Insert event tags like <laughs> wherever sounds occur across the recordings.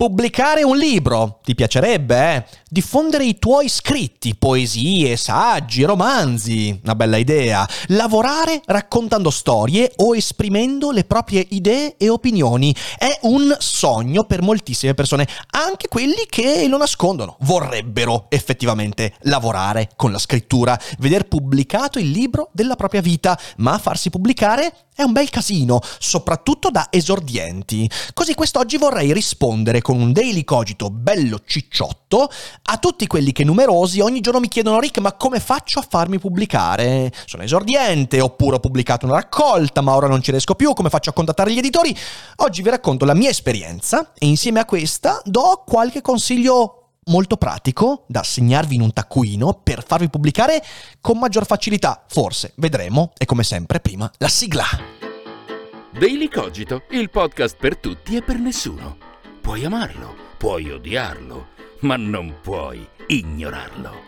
Pubblicare un libro, ti piacerebbe, eh? Diffondere i tuoi scritti, poesie, saggi, romanzi, una bella idea. Lavorare raccontando storie o esprimendo le proprie idee e opinioni. È un sogno per moltissime persone, anche quelli che lo nascondono. Vorrebbero effettivamente lavorare con la scrittura, veder pubblicato il libro della propria vita, ma farsi pubblicare è un bel casino, soprattutto da esordienti. Così quest'oggi vorrei rispondere con un daily cogito bello cicciotto a tutti quelli che numerosi ogni giorno mi chiedono Rick ma come faccio a farmi pubblicare? Sono esordiente oppure ho pubblicato una raccolta ma ora non ci riesco più, come faccio a contattare gli editori? Oggi vi racconto la mia esperienza e insieme a questa do qualche consiglio molto pratico da segnarvi in un taccuino per farvi pubblicare con maggior facilità. Forse, vedremo. E come sempre, prima la sigla. Daily Cogito, il podcast per tutti e per nessuno. Puoi amarlo, puoi odiarlo, ma non puoi ignorarlo.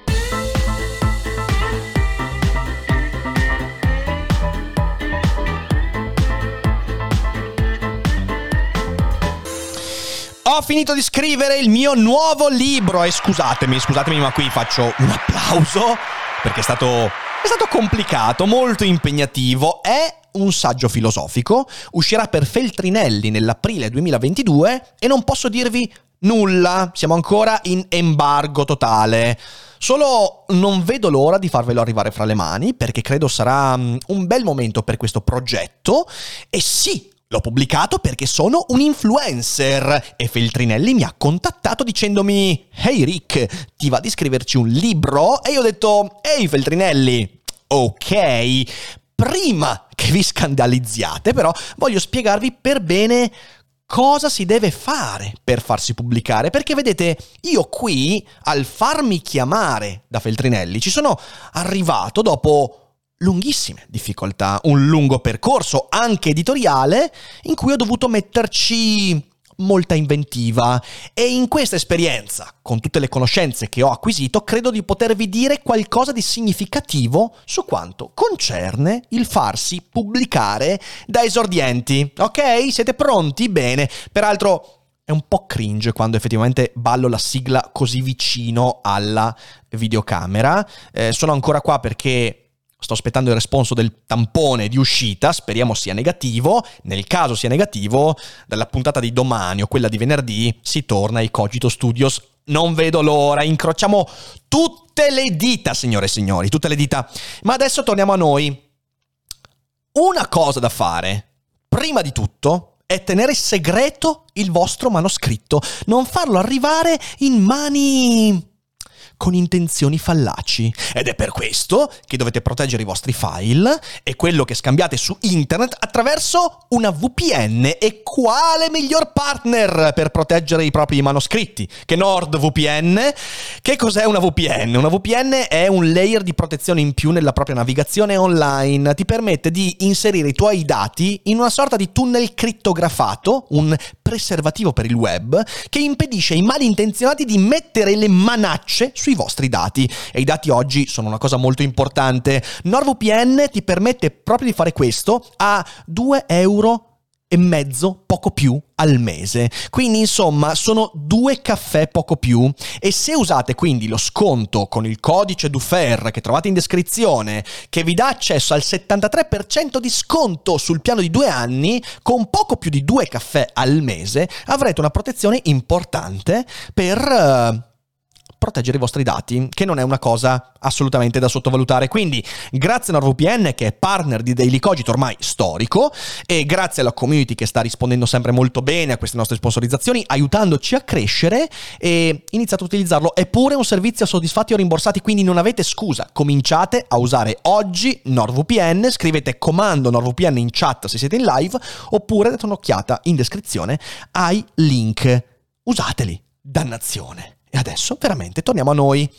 Finito di scrivere il mio nuovo libro e scusatemi, scusatemi, ma qui faccio un applauso perché è stato, è stato complicato, molto impegnativo. È un saggio filosofico, uscirà per Feltrinelli nell'aprile 2022 e non posso dirvi nulla, siamo ancora in embargo totale. Solo non vedo l'ora di farvelo arrivare fra le mani perché credo sarà mm, un bel momento per questo progetto e sì, L'ho pubblicato perché sono un influencer e Feltrinelli mi ha contattato dicendomi Hey Rick, ti va di scriverci un libro? E io ho detto Ehi Feltrinelli, ok, prima che vi scandalizziate però voglio spiegarvi per bene cosa si deve fare per farsi pubblicare, perché vedete, io qui al farmi chiamare da Feltrinelli ci sono arrivato dopo lunghissime difficoltà, un lungo percorso anche editoriale in cui ho dovuto metterci molta inventiva e in questa esperienza, con tutte le conoscenze che ho acquisito, credo di potervi dire qualcosa di significativo su quanto concerne il farsi pubblicare da esordienti. Ok? Siete pronti? Bene. Peraltro è un po' cringe quando effettivamente ballo la sigla così vicino alla videocamera. Eh, sono ancora qua perché Sto aspettando il responso del tampone di uscita, speriamo sia negativo. Nel caso sia negativo, dalla puntata di domani o quella di venerdì si torna ai Cogito Studios. Non vedo l'ora, incrociamo tutte le dita, signore e signori, tutte le dita. Ma adesso torniamo a noi. Una cosa da fare, prima di tutto, è tenere segreto il vostro manoscritto, non farlo arrivare in mani con intenzioni fallaci. Ed è per questo che dovete proteggere i vostri file e quello che scambiate su internet attraverso una VPN. E quale miglior partner per proteggere i propri manoscritti che NordVPN? Che cos'è una VPN? Una VPN è un layer di protezione in più nella propria navigazione online. Ti permette di inserire i tuoi dati in una sorta di tunnel crittografato, un preservativo per il web, che impedisce ai malintenzionati di mettere le manacce sui vostri dati. E i dati oggi sono una cosa molto importante. NordVPN ti permette proprio di fare questo a 2 euro e mezzo poco più al mese. Quindi insomma sono due caffè poco più e se usate quindi lo sconto con il codice DUFER che trovate in descrizione che vi dà accesso al 73% di sconto sul piano di due anni con poco più di due caffè al mese avrete una protezione importante per... Uh, proteggere i vostri dati, che non è una cosa assolutamente da sottovalutare. Quindi, grazie a NordVPN che è partner di Daily Cogito ormai storico e grazie alla community che sta rispondendo sempre molto bene a queste nostre sponsorizzazioni, aiutandoci a crescere e iniziate a utilizzarlo. È pure un servizio soddisfatti o rimborsati, quindi non avete scusa. Cominciate a usare oggi NordVPN, scrivete comando NordVPN in chat se siete in live oppure date un'occhiata in descrizione ai link. Usateli, dannazione. E adesso veramente torniamo a noi.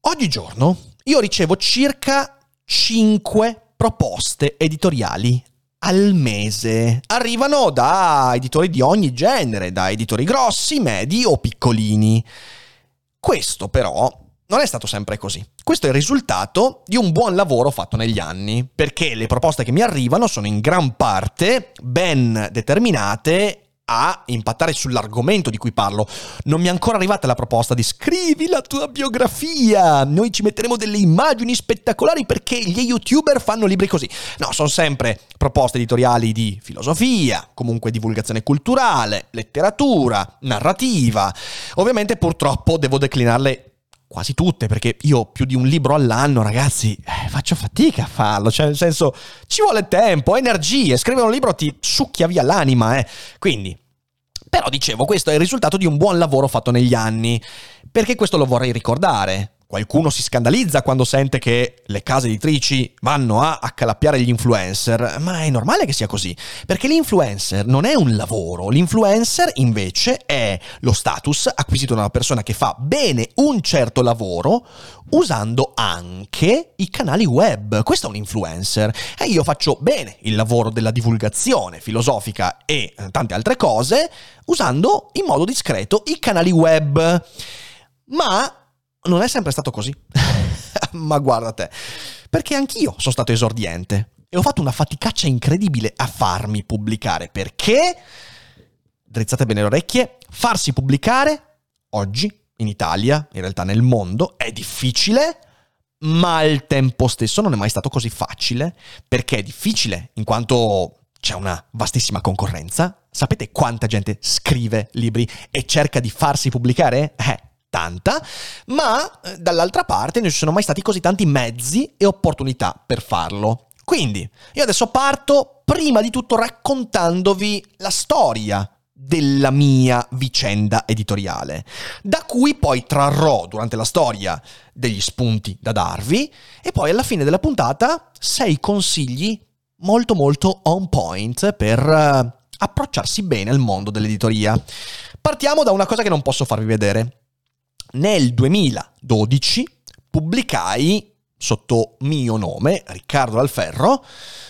Oggigiorno io ricevo circa 5 proposte editoriali al mese. Arrivano da editori di ogni genere, da editori grossi, medi o piccolini. Questo però non è stato sempre così. Questo è il risultato di un buon lavoro fatto negli anni, perché le proposte che mi arrivano sono in gran parte ben determinate a impattare sull'argomento di cui parlo. Non mi è ancora arrivata la proposta di scrivi la tua biografia, noi ci metteremo delle immagini spettacolari perché gli youtuber fanno libri così. No, sono sempre proposte editoriali di filosofia, comunque divulgazione culturale, letteratura, narrativa. Ovviamente purtroppo devo declinarle quasi tutte, perché io più di un libro all'anno, ragazzi, eh, faccio fatica a farlo, cioè nel senso ci vuole tempo, energie, scrivere un libro ti succhia via l'anima, eh. Quindi, però dicevo, questo è il risultato di un buon lavoro fatto negli anni, perché questo lo vorrei ricordare. Qualcuno si scandalizza quando sente che le case editrici vanno a accalappiare gli influencer, ma è normale che sia così, perché l'influencer non è un lavoro, l'influencer invece è lo status acquisito da una persona che fa bene un certo lavoro usando anche i canali web. Questo è un influencer e io faccio bene il lavoro della divulgazione filosofica e tante altre cose usando in modo discreto i canali web. Ma non è sempre stato così. <laughs> Ma guarda te, perché anch'io sono stato esordiente e ho fatto una faticaccia incredibile a farmi pubblicare. Perché, drizzate bene le orecchie, farsi pubblicare oggi in Italia, in realtà nel mondo, è difficile, ma al tempo stesso non è mai stato così facile. Perché è difficile in quanto c'è una vastissima concorrenza. Sapete quanta gente scrive libri e cerca di farsi pubblicare? Eh, tanta, ma eh, dall'altra parte non ci sono mai stati così tanti mezzi e opportunità per farlo. Quindi, io adesso parto prima di tutto raccontandovi la storia della mia vicenda editoriale, da cui poi trarrò durante la storia degli spunti da darvi e poi alla fine della puntata sei consigli molto molto on point per uh, approcciarsi bene al mondo dell'editoria. Partiamo da una cosa che non posso farvi vedere nel 2012 pubblicai sotto mio nome, Riccardo Alferro,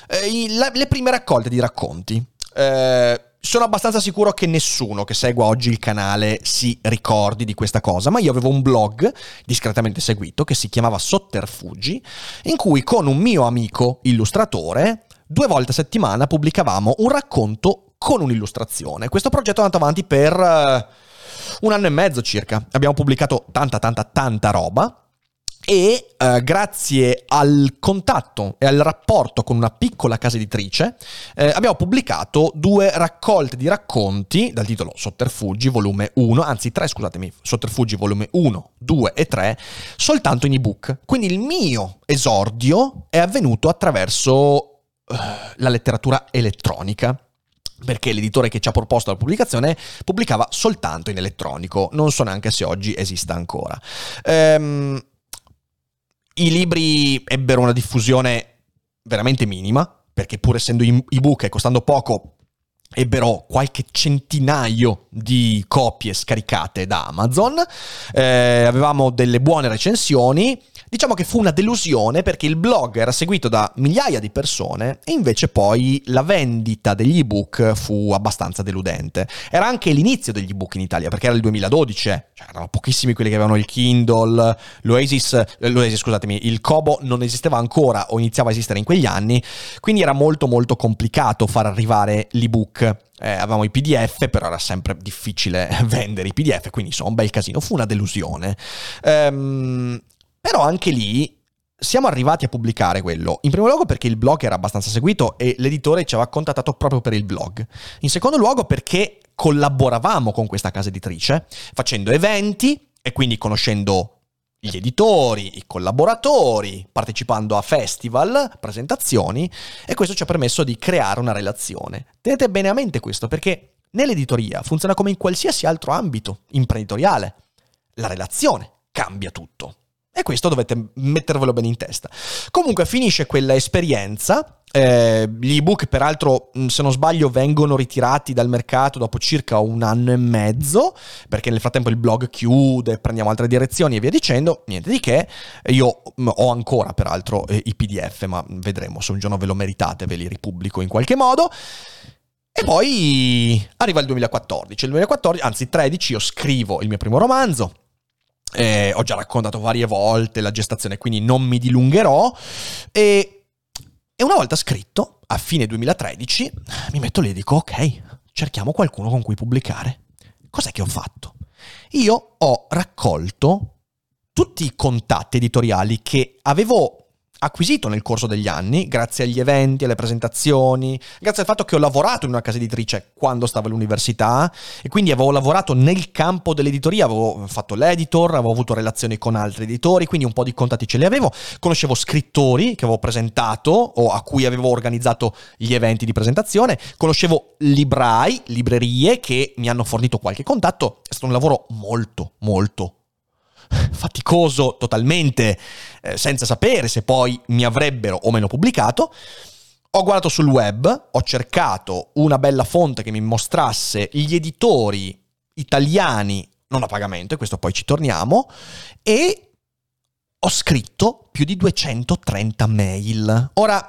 eh, la, le prime raccolte di racconti. Eh, sono abbastanza sicuro che nessuno che segua oggi il canale si ricordi di questa cosa, ma io avevo un blog discretamente seguito che si chiamava Sotterfugi, in cui con un mio amico illustratore due volte a settimana pubblicavamo un racconto con un'illustrazione. Questo progetto è andato avanti per... Un anno e mezzo circa. Abbiamo pubblicato tanta, tanta, tanta roba. E eh, grazie al contatto e al rapporto con una piccola casa editrice eh, abbiamo pubblicato due raccolte di racconti dal titolo Sotterfugi volume 1, anzi 3 scusatemi, Sotterfugi volume 1, 2 e 3, soltanto in ebook. Quindi il mio esordio è avvenuto attraverso eh, la letteratura elettronica perché l'editore che ci ha proposto la pubblicazione pubblicava soltanto in elettronico, non so neanche se oggi esista ancora. Ehm, I libri ebbero una diffusione veramente minima, perché pur essendo ebook e costando poco, ebbero qualche centinaio di copie scaricate da Amazon, eh, avevamo delle buone recensioni, diciamo che fu una delusione perché il blog era seguito da migliaia di persone e invece poi la vendita degli ebook fu abbastanza deludente. Era anche l'inizio degli ebook in Italia perché era il 2012, eh. cioè erano pochissimi quelli che avevano il Kindle, l'Oasis, eh, l'Oasis scusatemi, il Kobo non esisteva ancora o iniziava a esistere in quegli anni, quindi era molto molto complicato far arrivare l'ebook eh, avevamo i PDF, però era sempre difficile <laughs> vendere i PDF, quindi insomma un bel casino. Fu una delusione. Ehm, però anche lì siamo arrivati a pubblicare quello. In primo luogo perché il blog era abbastanza seguito e l'editore ci aveva contattato proprio per il blog. In secondo luogo perché collaboravamo con questa casa editrice facendo eventi E quindi conoscendo gli editori, i collaboratori, partecipando a festival, presentazioni, e questo ci ha permesso di creare una relazione. Tenete bene a mente questo perché nell'editoria funziona come in qualsiasi altro ambito imprenditoriale. La relazione cambia tutto. E questo dovete mettervelo bene in testa. Comunque finisce quella esperienza. Eh, gli ebook, peraltro, se non sbaglio, vengono ritirati dal mercato dopo circa un anno e mezzo, perché nel frattempo il blog chiude, prendiamo altre direzioni e via dicendo. Niente di che. Io ho ancora, peraltro, eh, i PDF, ma vedremo se un giorno ve lo meritate, ve li ripubblico in qualche modo. E poi arriva il 2014. Il 2014, anzi 13, io scrivo il mio primo romanzo eh, ho già raccontato varie volte la gestazione, quindi non mi dilungherò. E, e una volta scritto, a fine 2013, mi metto lì e dico, ok, cerchiamo qualcuno con cui pubblicare. Cos'è che ho fatto? Io ho raccolto tutti i contatti editoriali che avevo acquisito nel corso degli anni, grazie agli eventi, alle presentazioni, grazie al fatto che ho lavorato in una casa editrice quando stavo all'università e quindi avevo lavorato nel campo dell'editoria, avevo fatto l'editor, avevo avuto relazioni con altri editori, quindi un po' di contatti ce li avevo, conoscevo scrittori che avevo presentato o a cui avevo organizzato gli eventi di presentazione, conoscevo librai, librerie che mi hanno fornito qualche contatto, è stato un lavoro molto, molto <laughs> faticoso totalmente, eh, senza sapere se poi mi avrebbero o meno pubblicato. Ho guardato sul web, ho cercato una bella fonte che mi mostrasse gli editori italiani non a pagamento, e questo poi ci torniamo, e ho scritto più di 230 mail. Ora,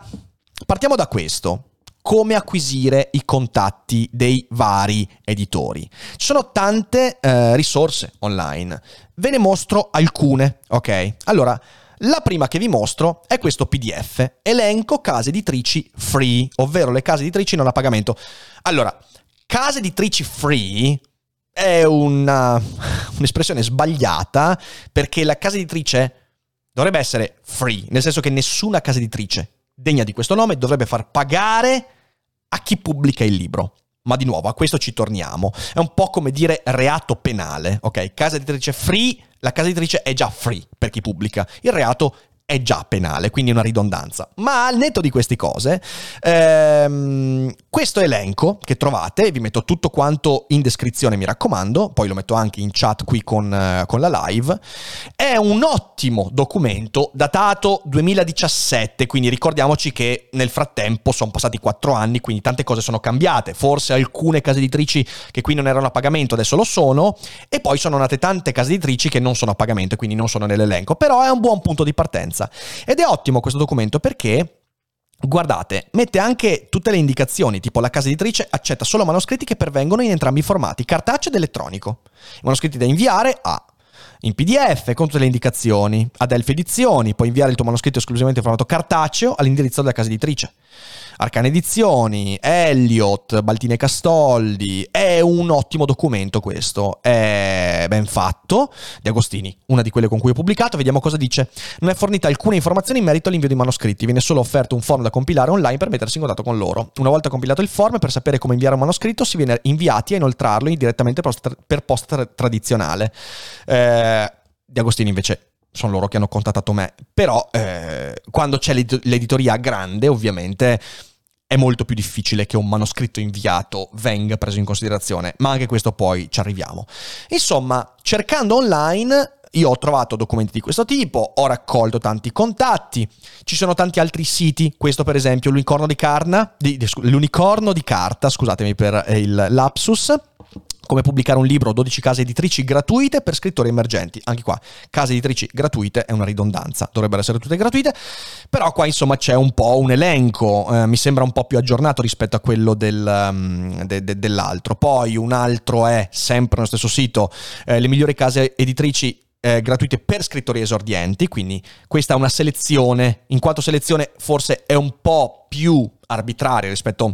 partiamo da questo come acquisire i contatti dei vari editori. Ci sono tante eh, risorse online, ve ne mostro alcune, ok? Allora, la prima che vi mostro è questo PDF, elenco case editrici free, ovvero le case editrici non a pagamento. Allora, case editrici free è una, un'espressione sbagliata perché la casa editrice dovrebbe essere free, nel senso che nessuna casa editrice degna di questo nome dovrebbe far pagare a chi pubblica il libro. Ma di nuovo, a questo ci torniamo. È un po' come dire reato penale, ok? Casa editrice free, la casa editrice è già free per chi pubblica. Il reato è già penale, quindi una ridondanza. Ma al netto di queste cose, ehm, questo elenco che trovate, vi metto tutto quanto in descrizione, mi raccomando, poi lo metto anche in chat qui con, eh, con la live, è un ottimo documento datato 2017, quindi ricordiamoci che nel frattempo sono passati quattro anni, quindi tante cose sono cambiate, forse alcune case editrici che qui non erano a pagamento adesso lo sono, e poi sono nate tante case editrici che non sono a pagamento quindi non sono nell'elenco, però è un buon punto di partenza differenza. Ed è ottimo questo documento perché Guardate, mette anche tutte le indicazioni, tipo la casa editrice accetta solo manoscritti che pervengono in entrambi i formati, cartaceo ed elettronico. I manoscritti da inviare a in PDF con tutte le indicazioni, ad Elf Edizioni, puoi inviare il tuo manoscritto esclusivamente in formato cartaceo all'indirizzo della casa editrice. Arcane Edizioni, Elliot, Baltine Castoldi, è un ottimo documento questo, è ben fatto, di Agostini, una di quelle con cui ho pubblicato, vediamo cosa dice. Non è fornita alcuna informazione in merito all'invio di manoscritti, viene solo offerto un form da compilare online per mettersi in contatto con loro. Una volta compilato il form, per sapere come inviare un manoscritto, si viene inviati a inoltrarlo direttamente per posta tra- tradizionale. Eh, di Agostini invece sono loro che hanno contattato me. Però eh, quando c'è l'editoria grande, ovviamente è molto più difficile che un manoscritto inviato venga preso in considerazione, ma anche questo poi ci arriviamo. Insomma, cercando online io ho trovato documenti di questo tipo, ho raccolto tanti contatti, ci sono tanti altri siti, questo per esempio l'unicorno di, carna, di, di, l'unicorno di carta, scusatemi per il lapsus, come pubblicare un libro, 12 case editrici gratuite per scrittori emergenti. Anche qua, case editrici gratuite è una ridondanza, dovrebbero essere tutte gratuite, però qua insomma c'è un po' un elenco, eh, mi sembra un po' più aggiornato rispetto a quello del, um, de, de, dell'altro. Poi un altro è, sempre nello stesso sito, eh, le migliori case editrici eh, gratuite per scrittori esordienti, quindi questa è una selezione, in quanto selezione forse è un po' più arbitraria rispetto a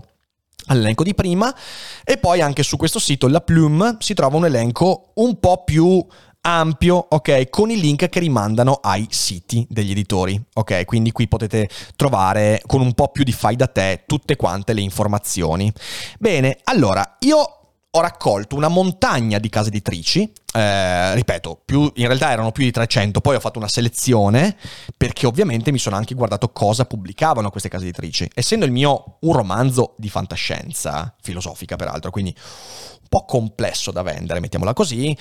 all'elenco di prima e poi anche su questo sito, la Plume, si trova un elenco un po' più ampio, ok, con i link che rimandano ai siti degli editori, ok? Quindi qui potete trovare con un po' più di fai da te tutte quante le informazioni. Bene, allora, io ho raccolto una montagna di case editrici, eh, ripeto, più, in realtà erano più di 300, poi ho fatto una selezione perché ovviamente mi sono anche guardato cosa pubblicavano queste case editrici. Essendo il mio un romanzo di fantascienza, filosofica peraltro, quindi un po' complesso da vendere, mettiamola così,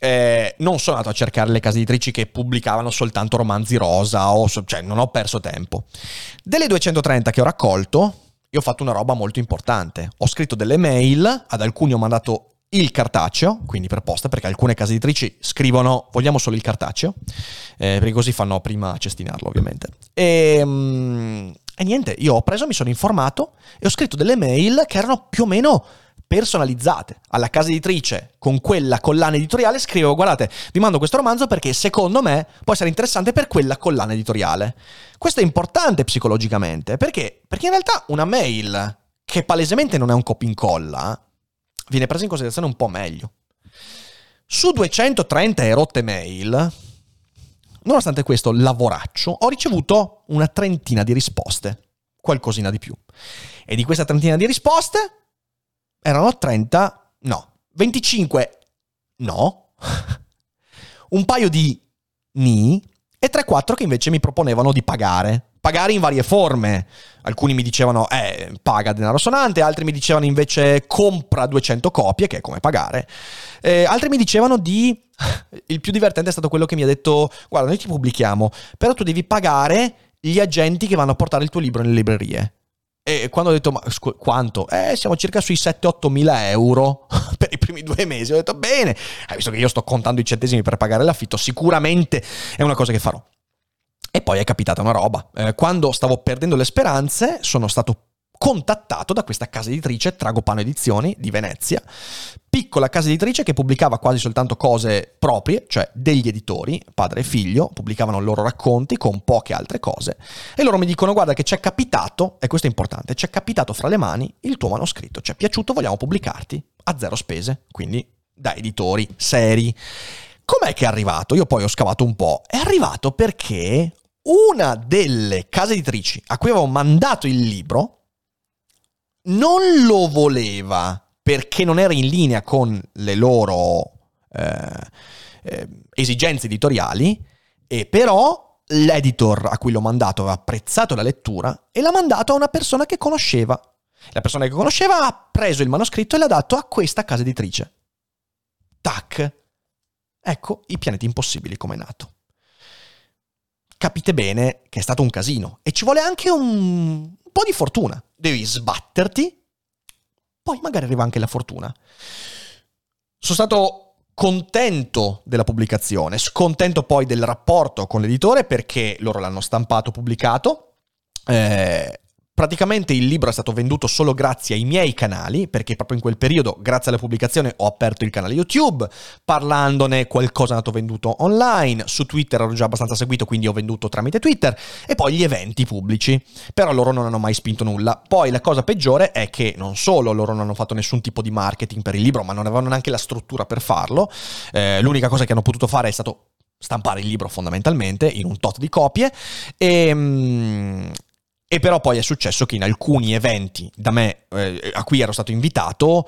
eh, non sono andato a cercare le case editrici che pubblicavano soltanto romanzi rosa, o, cioè non ho perso tempo. Delle 230 che ho raccolto, io ho fatto una roba molto importante. Ho scritto delle mail, ad alcuni ho mandato il cartaceo, quindi per posta, perché alcune case editrici scrivono vogliamo solo il cartaceo, eh, perché così fanno prima cestinarlo ovviamente. E, mm, e niente, io ho preso, mi sono informato e ho scritto delle mail che erano più o meno personalizzate alla casa editrice con quella collana editoriale scrivo guardate vi mando questo romanzo perché secondo me può essere interessante per quella collana editoriale. Questo è importante psicologicamente perché perché in realtà una mail che palesemente non è un copia incolla viene presa in considerazione un po' meglio. Su 230 erotte mail nonostante questo lavoraccio ho ricevuto una trentina di risposte qualcosina di più. E di questa trentina di risposte erano 30, no, 25, no, <laughs> un paio di ni e 3-4 che invece mi proponevano di pagare. Pagare in varie forme. Alcuni mi dicevano, eh, paga denaro sonante, altri mi dicevano invece compra 200 copie, che è come pagare. Eh, altri mi dicevano di... <laughs> Il più divertente è stato quello che mi ha detto, guarda, noi ti pubblichiamo, però tu devi pagare gli agenti che vanno a portare il tuo libro nelle librerie. E quando ho detto, ma scu- quanto? Eh, siamo circa sui 7-8 mila euro <laughs> per i primi due mesi. Ho detto, bene, eh, visto che io sto contando i centesimi per pagare l'affitto, sicuramente è una cosa che farò. E poi è capitata una roba. Eh, quando stavo perdendo le speranze, sono stato contattato da questa casa editrice Tragopano Edizioni di Venezia, piccola casa editrice che pubblicava quasi soltanto cose proprie, cioè degli editori, padre e figlio, pubblicavano i loro racconti con poche altre cose e loro mi dicono guarda che ci è capitato, e questo è importante, ci è capitato fra le mani il tuo manoscritto, ci è piaciuto, vogliamo pubblicarti a zero spese, quindi da editori seri. Com'è che è arrivato? Io poi ho scavato un po'. È arrivato perché una delle case editrici a cui avevo mandato il libro non lo voleva perché non era in linea con le loro eh, eh, esigenze editoriali, e però l'editor a cui l'ho mandato aveva apprezzato la lettura e l'ha mandato a una persona che conosceva. La persona che conosceva ha preso il manoscritto e l'ha dato a questa casa editrice. Tac. Ecco i pianeti impossibili come è nato. Capite bene che è stato un casino e ci vuole anche un, un po' di fortuna. Devi sbatterti poi magari arriva anche la fortuna. Sono stato contento della pubblicazione, scontento poi del rapporto con l'editore perché loro l'hanno stampato, pubblicato. Eh, Praticamente il libro è stato venduto solo grazie ai miei canali, perché proprio in quel periodo, grazie alla pubblicazione, ho aperto il canale YouTube, parlandone qualcosa è andato venduto online, su Twitter ero già abbastanza seguito, quindi ho venduto tramite Twitter, e poi gli eventi pubblici. Però loro non hanno mai spinto nulla. Poi la cosa peggiore è che non solo loro non hanno fatto nessun tipo di marketing per il libro, ma non avevano neanche la struttura per farlo. Eh, l'unica cosa che hanno potuto fare è stato stampare il libro fondamentalmente in un tot di copie e, mm, e però poi è successo che in alcuni eventi da me, eh, a cui ero stato invitato,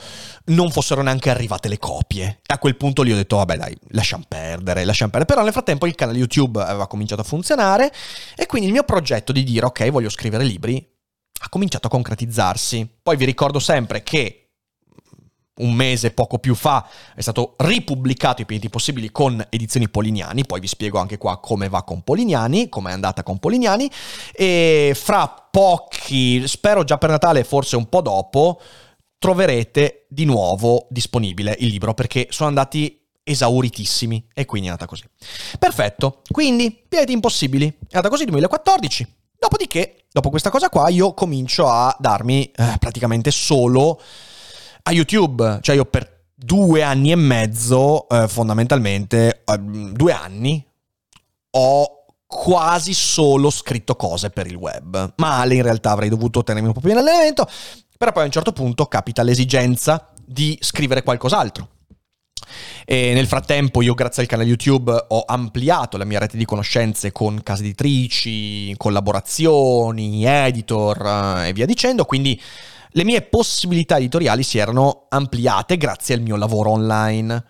non fossero neanche arrivate le copie. A quel punto lì ho detto, vabbè dai, lasciamo perdere, lasciamo perdere. Però nel frattempo il canale YouTube aveva cominciato a funzionare e quindi il mio progetto di dire, ok, voglio scrivere libri, ha cominciato a concretizzarsi. Poi vi ricordo sempre che un mese poco più fa è stato ripubblicato i pianeti possibili con edizioni Polignani, poi vi spiego anche qua come va con Polignani, come è andata con Polignani e fra pochi, spero già per Natale, forse un po' dopo, troverete di nuovo disponibile il libro perché sono andati esauritissimi e quindi è andata così. Perfetto, quindi pianeti impossibili, è andata così 2014. Dopodiché, dopo questa cosa qua, io comincio a darmi eh, praticamente solo a YouTube, cioè io per due anni e mezzo, eh, fondamentalmente, eh, due anni, ho quasi solo scritto cose per il web. Male in realtà avrei dovuto tenermi un po' più in allenamento, però poi a un certo punto capita l'esigenza di scrivere qualcos'altro. E nel frattempo io grazie al canale YouTube ho ampliato la mia rete di conoscenze con case editrici, collaborazioni, editor eh, e via dicendo, quindi le mie possibilità editoriali si erano ampliate grazie al mio lavoro online.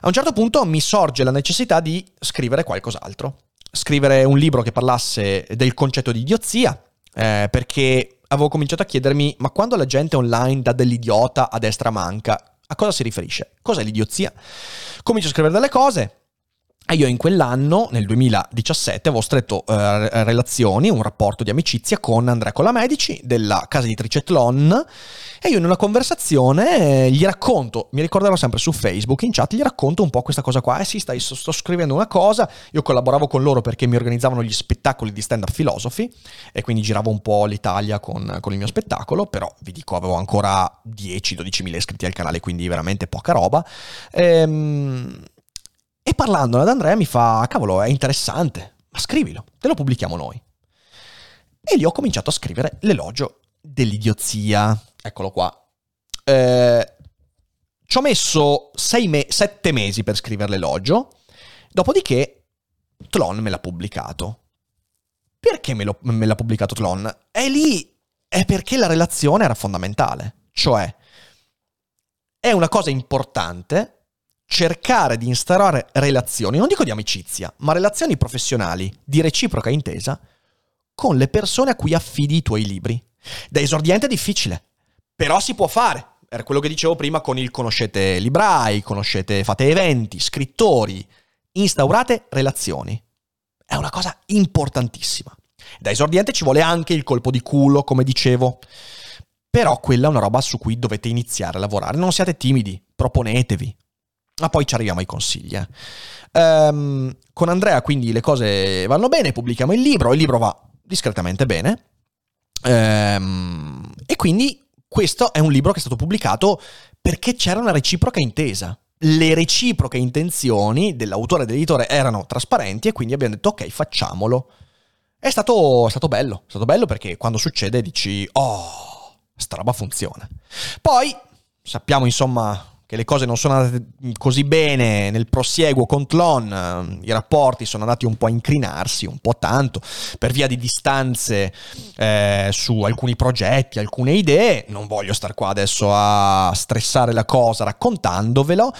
A un certo punto mi sorge la necessità di scrivere qualcos'altro. Scrivere un libro che parlasse del concetto di idiozia, eh, perché avevo cominciato a chiedermi, ma quando la gente online dà dell'idiota a destra manca, a cosa si riferisce? Cos'è l'idiozia? Comincio a scrivere delle cose, e io in quell'anno, nel 2017, avevo stretto eh, relazioni, un rapporto di amicizia con Andrea Colamedici della casa editrice Tlon e io in una conversazione eh, gli racconto, mi ricorderò sempre su Facebook, in chat, gli racconto un po' questa cosa qua. Eh sì, stai, sto scrivendo una cosa, io collaboravo con loro perché mi organizzavano gli spettacoli di stand-up philosophy e quindi giravo un po' l'Italia con, con il mio spettacolo, però vi dico avevo ancora 10-12 mila iscritti al canale, quindi veramente poca roba. Ehm e parlandone ad Andrea mi fa, cavolo, è interessante, ma scrivilo, te lo pubblichiamo noi. E lì ho cominciato a scrivere l'elogio dell'idiozia. Eccolo qua. Eh, ci ho messo me- sette mesi per scrivere l'elogio, dopodiché Tlon me l'ha pubblicato. Perché me, lo, me l'ha pubblicato Tlon? E lì è perché la relazione era fondamentale. Cioè, è una cosa importante cercare di instaurare relazioni, non dico di amicizia, ma relazioni professionali di reciproca intesa con le persone a cui affidi i tuoi libri. Da esordiente è difficile, però si può fare. Era quello che dicevo prima con il conoscete librai, conoscete, fate eventi, scrittori, instaurate relazioni. È una cosa importantissima. Da esordiente ci vuole anche il colpo di culo, come dicevo. Però quella è una roba su cui dovete iniziare a lavorare. Non siate timidi, proponetevi, ma poi ci arriviamo ai consigli. Eh. Um, con Andrea quindi le cose vanno bene, pubblichiamo il libro, il libro va discretamente bene. Um, e quindi questo è un libro che è stato pubblicato perché c'era una reciproca intesa. Le reciproche intenzioni dell'autore e dell'editore erano trasparenti e quindi abbiamo detto ok, facciamolo. È stato, è stato bello, è stato bello perché quando succede dici oh, sta roba funziona. Poi sappiamo insomma che le cose non sono andate così bene nel prosieguo con Tlon, i rapporti sono andati un po' a incrinarsi, un po' tanto, per via di distanze eh, su alcuni progetti, alcune idee. Non voglio star qua adesso a stressare la cosa raccontandovelo,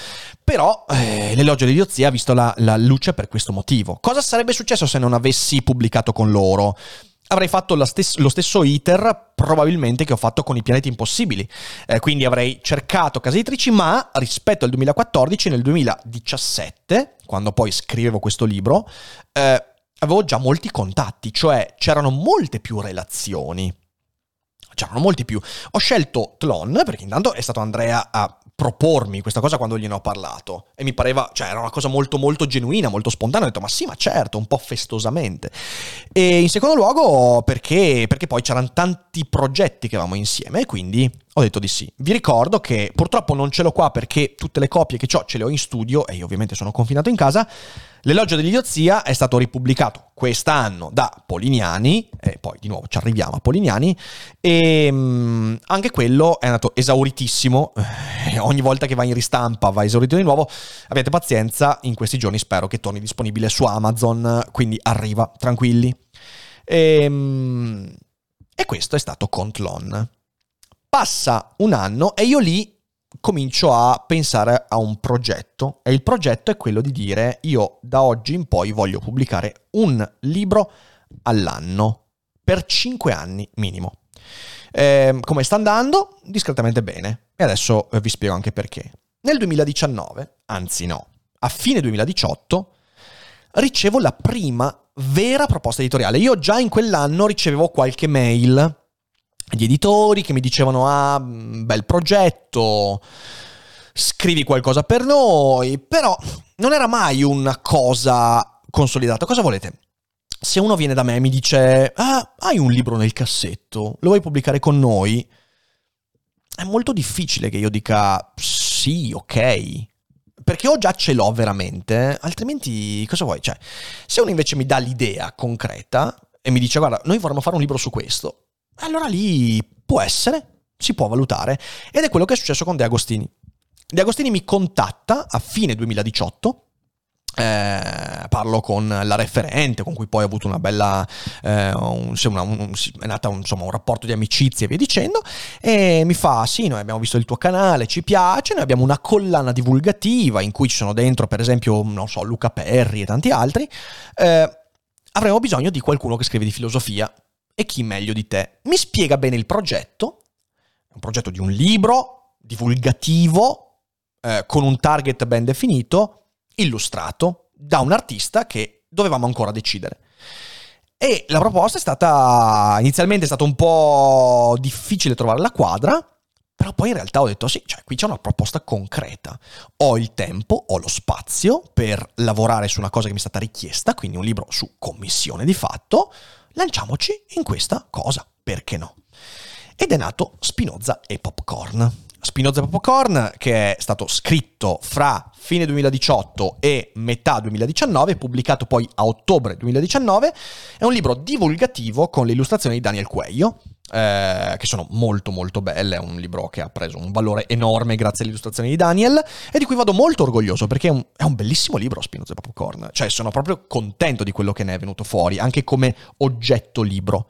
però eh, l'elogio di Diozia ha visto la, la luce per questo motivo. Cosa sarebbe successo se non avessi pubblicato con loro? Avrei fatto stes- lo stesso iter probabilmente che ho fatto con i pianeti impossibili. Eh, quindi avrei cercato case editrici, ma rispetto al 2014, nel 2017, quando poi scrivevo questo libro, eh, avevo già molti contatti, cioè c'erano molte più relazioni. C'erano molti più. Ho scelto Tlon perché intanto è stato Andrea a propormi questa cosa quando gliene ho parlato e mi pareva, cioè era una cosa molto molto genuina, molto spontanea, ho detto ma sì ma certo, un po' festosamente. E in secondo luogo perché, perché poi c'erano tanti progetti che avevamo insieme e quindi ho detto di sì. Vi ricordo che purtroppo non ce l'ho qua perché tutte le copie che ho ce le ho in studio e io ovviamente sono confinato in casa. L'elogio dell'idiozia è stato ripubblicato quest'anno da Polignani, e poi di nuovo ci arriviamo a Polignani, e um, anche quello è andato esauritissimo, e ogni volta che va in ristampa va esaurito di nuovo, avete pazienza, in questi giorni spero che torni disponibile su Amazon, quindi arriva, tranquilli. E, um, e questo è stato Contlon. Passa un anno e io lì comincio a pensare a un progetto e il progetto è quello di dire io da oggi in poi voglio pubblicare un libro all'anno per 5 anni minimo. Eh, come sta andando? Discretamente bene e adesso vi spiego anche perché. Nel 2019, anzi no, a fine 2018, ricevo la prima vera proposta editoriale. Io già in quell'anno ricevevo qualche mail gli editori che mi dicevano ah, mm, bel progetto, scrivi qualcosa per noi, però non era mai una cosa consolidata. Cosa volete? Se uno viene da me e mi dice ah, hai un libro nel cassetto, lo vuoi pubblicare con noi? È molto difficile che io dica sì, ok. Perché o già ce l'ho veramente, altrimenti cosa vuoi? Cioè, se uno invece mi dà l'idea concreta e mi dice guarda, noi vorremmo fare un libro su questo, allora lì può essere, si può valutare. Ed è quello che è successo con De Agostini. De Agostini mi contatta a fine 2018 eh, parlo con la referente con cui poi ho avuto una bella eh, un, una, un, è nata un, insomma un rapporto di amicizia e via dicendo e mi fa sì noi abbiamo visto il tuo canale ci piace noi abbiamo una collana divulgativa in cui ci sono dentro per esempio non so Luca Perri e tanti altri eh, avremo bisogno di qualcuno che scrive di filosofia e chi meglio di te mi spiega bene il progetto un progetto di un libro divulgativo eh, con un target ben definito illustrato da un artista che dovevamo ancora decidere. E la proposta è stata, inizialmente è stato un po' difficile trovare la quadra, però poi in realtà ho detto sì, cioè qui c'è una proposta concreta. Ho il tempo, ho lo spazio per lavorare su una cosa che mi è stata richiesta, quindi un libro su commissione di fatto, lanciamoci in questa cosa, perché no? Ed è nato Spinoza e Popcorn. Spinoza Popcorn, che è stato scritto fra fine 2018 e metà 2019, pubblicato poi a ottobre 2019, è un libro divulgativo con le illustrazioni di Daniel Cuello, eh, che sono molto molto belle, è un libro che ha preso un valore enorme grazie alle illustrazioni di Daniel e di cui vado molto orgoglioso perché è un, è un bellissimo libro Spinoza Popcorn, cioè sono proprio contento di quello che ne è venuto fuori, anche come oggetto libro.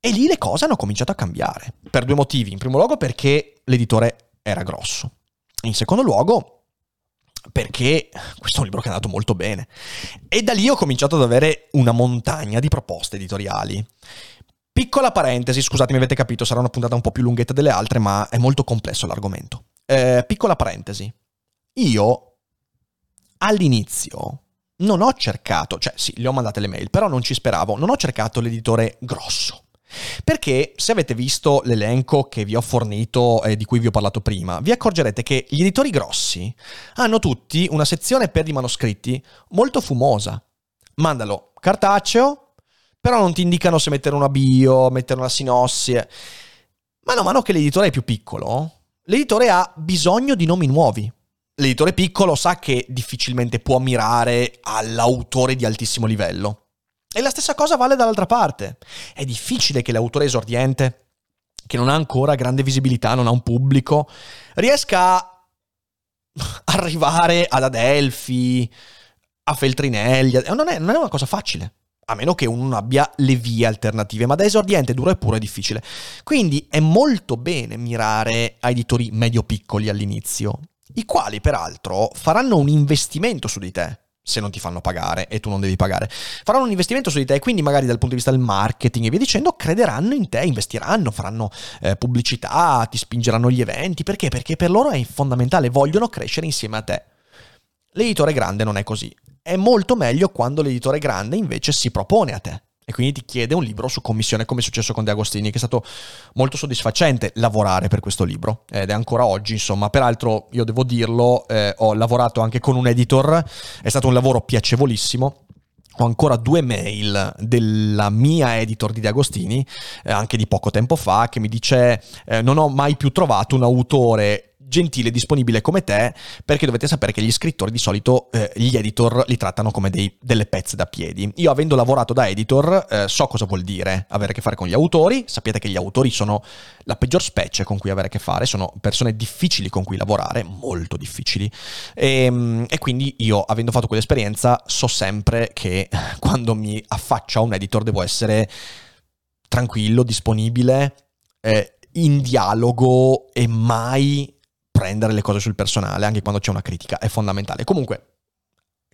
E lì le cose hanno cominciato a cambiare, per due motivi. In primo luogo perché l'editore era grosso. In secondo luogo perché questo è un libro che è andato molto bene. E da lì ho cominciato ad avere una montagna di proposte editoriali. Piccola parentesi, scusatemi, avete capito, sarà una puntata un po' più lunghetta delle altre, ma è molto complesso l'argomento. Eh, piccola parentesi. Io all'inizio non ho cercato, cioè sì, le ho mandate le mail, però non ci speravo, non ho cercato l'editore grosso. Perché se avete visto l'elenco che vi ho fornito e eh, di cui vi ho parlato prima, vi accorgerete che gli editori grossi hanno tutti una sezione per i manoscritti molto fumosa. Mandalo cartaceo, però non ti indicano se mettere una bio, mettere una sinossi. Mano a mano che l'editore è più piccolo, l'editore ha bisogno di nomi nuovi. L'editore piccolo sa che difficilmente può mirare all'autore di altissimo livello. E la stessa cosa vale dall'altra parte. È difficile che l'autore esordiente, che non ha ancora grande visibilità, non ha un pubblico, riesca a <laughs> arrivare ad Adelphi, a Feltrinelli. Non è, non è una cosa facile. A meno che uno non abbia le vie alternative, ma da esordiente duro e puro è difficile. Quindi è molto bene mirare a editori medio-piccoli all'inizio, i quali peraltro faranno un investimento su di te se non ti fanno pagare e tu non devi pagare. Faranno un investimento su di te quindi magari dal punto di vista del marketing e via dicendo crederanno in te, investiranno, faranno eh, pubblicità, ti spingeranno gli eventi. Perché? Perché per loro è fondamentale, vogliono crescere insieme a te. L'editore grande non è così. È molto meglio quando l'editore grande invece si propone a te. E quindi ti chiede un libro su commissione come è successo con De Agostini che è stato molto soddisfacente lavorare per questo libro ed è ancora oggi insomma. Peraltro io devo dirlo eh, ho lavorato anche con un editor è stato un lavoro piacevolissimo. Ho ancora due mail della mia editor di De Agostini, eh, anche di poco tempo fa, che mi dice eh, non ho mai più trovato un autore gentile e disponibile come te, perché dovete sapere che gli scrittori di solito eh, gli editor li trattano come dei, delle pezze da piedi. Io avendo lavorato da editor eh, so cosa vuol dire avere a che fare con gli autori, sapete che gli autori sono la peggior specie con cui avere a che fare, sono persone difficili con cui lavorare, molto difficili, e, ehm, e quindi io avendo fatto quell'esperienza so sempre che <laughs> quando mi affaccio a un editor devo essere tranquillo, disponibile, eh, in dialogo e mai prendere le cose sul personale, anche quando c'è una critica, è fondamentale. Comunque,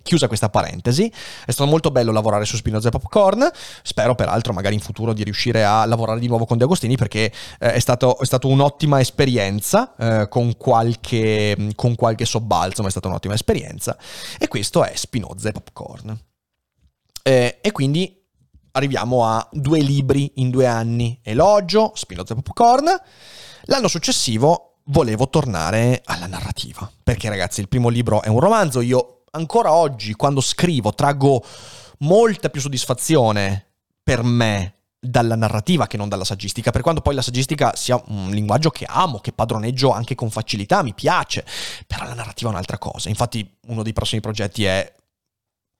Chiusa questa parentesi, è stato molto bello lavorare su Spinoza e Popcorn, spero peraltro magari in futuro di riuscire a lavorare di nuovo con De Agostini perché eh, è, stato, un'ottima esperienza, eh, con, qualche, con qualche sobbalzo, ma è stata un'ottima esperienza e questo è Spinoza e Popcorn. Eh, e quindi arriviamo a due libri in due anni, Elogio, Spinoza e Popcorn. L'anno successivo volevo tornare alla narrativa. Perché ragazzi, il primo libro è un romanzo, io ancora oggi quando scrivo traggo molta più soddisfazione per me dalla narrativa che non dalla saggistica, per quanto poi la saggistica sia un linguaggio che amo, che padroneggio anche con facilità, mi piace, però la narrativa è un'altra cosa. Infatti uno dei prossimi progetti è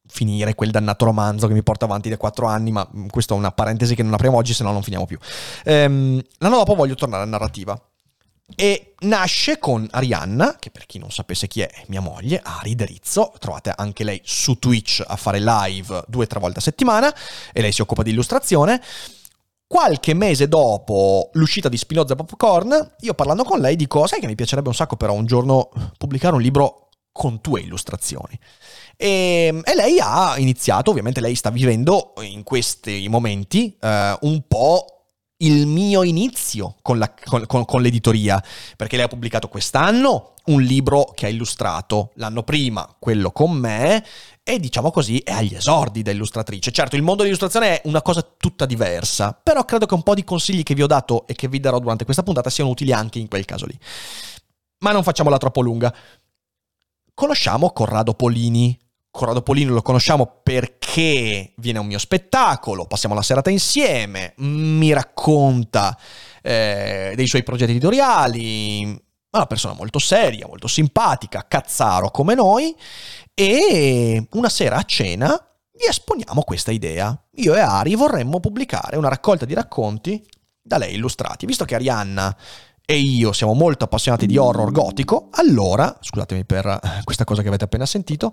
finire quel dannato romanzo che mi porta avanti da quattro anni, ma questa è una parentesi che non apriamo oggi, se no non finiamo più. Ehm, l'anno dopo voglio tornare alla narrativa e nasce con Arianna, che per chi non sapesse chi è, è mia moglie, Ari Derizzo, trovate anche lei su Twitch a fare live due o tre volte a settimana e lei si occupa di illustrazione. Qualche mese dopo l'uscita di Spinoza Popcorn, io parlando con lei dico, sai che mi piacerebbe un sacco però un giorno pubblicare un libro con tue illustrazioni. E, e, lei ha iniziato, ovviamente lei sta vivendo in questi momenti eh, un po' il mio inizio con, la, con, con, con, l'editoria, perché lei ha pubblicato quest'anno un libro che ha illustrato, l'anno prima quello con me, e diciamo così è agli esordi da illustratrice. Certo, il mondo dell'illustrazione è una cosa tutta diversa, però credo che un po' di consigli che vi ho dato e che vi darò durante questa puntata siano utili anche in quel caso lì. Ma non facciamola troppo lunga. Conosciamo Corrado Polini, Corrado Polino lo conosciamo perché viene a un mio spettacolo, passiamo la serata insieme, mi racconta eh, dei suoi progetti editoriali, è una persona molto seria, molto simpatica, cazzaro come noi, e una sera a cena gli esponiamo questa idea. Io e Ari vorremmo pubblicare una raccolta di racconti da lei illustrati, visto che Arianna e io siamo molto appassionati di horror gotico, allora, scusatemi per eh, questa cosa che avete appena sentito,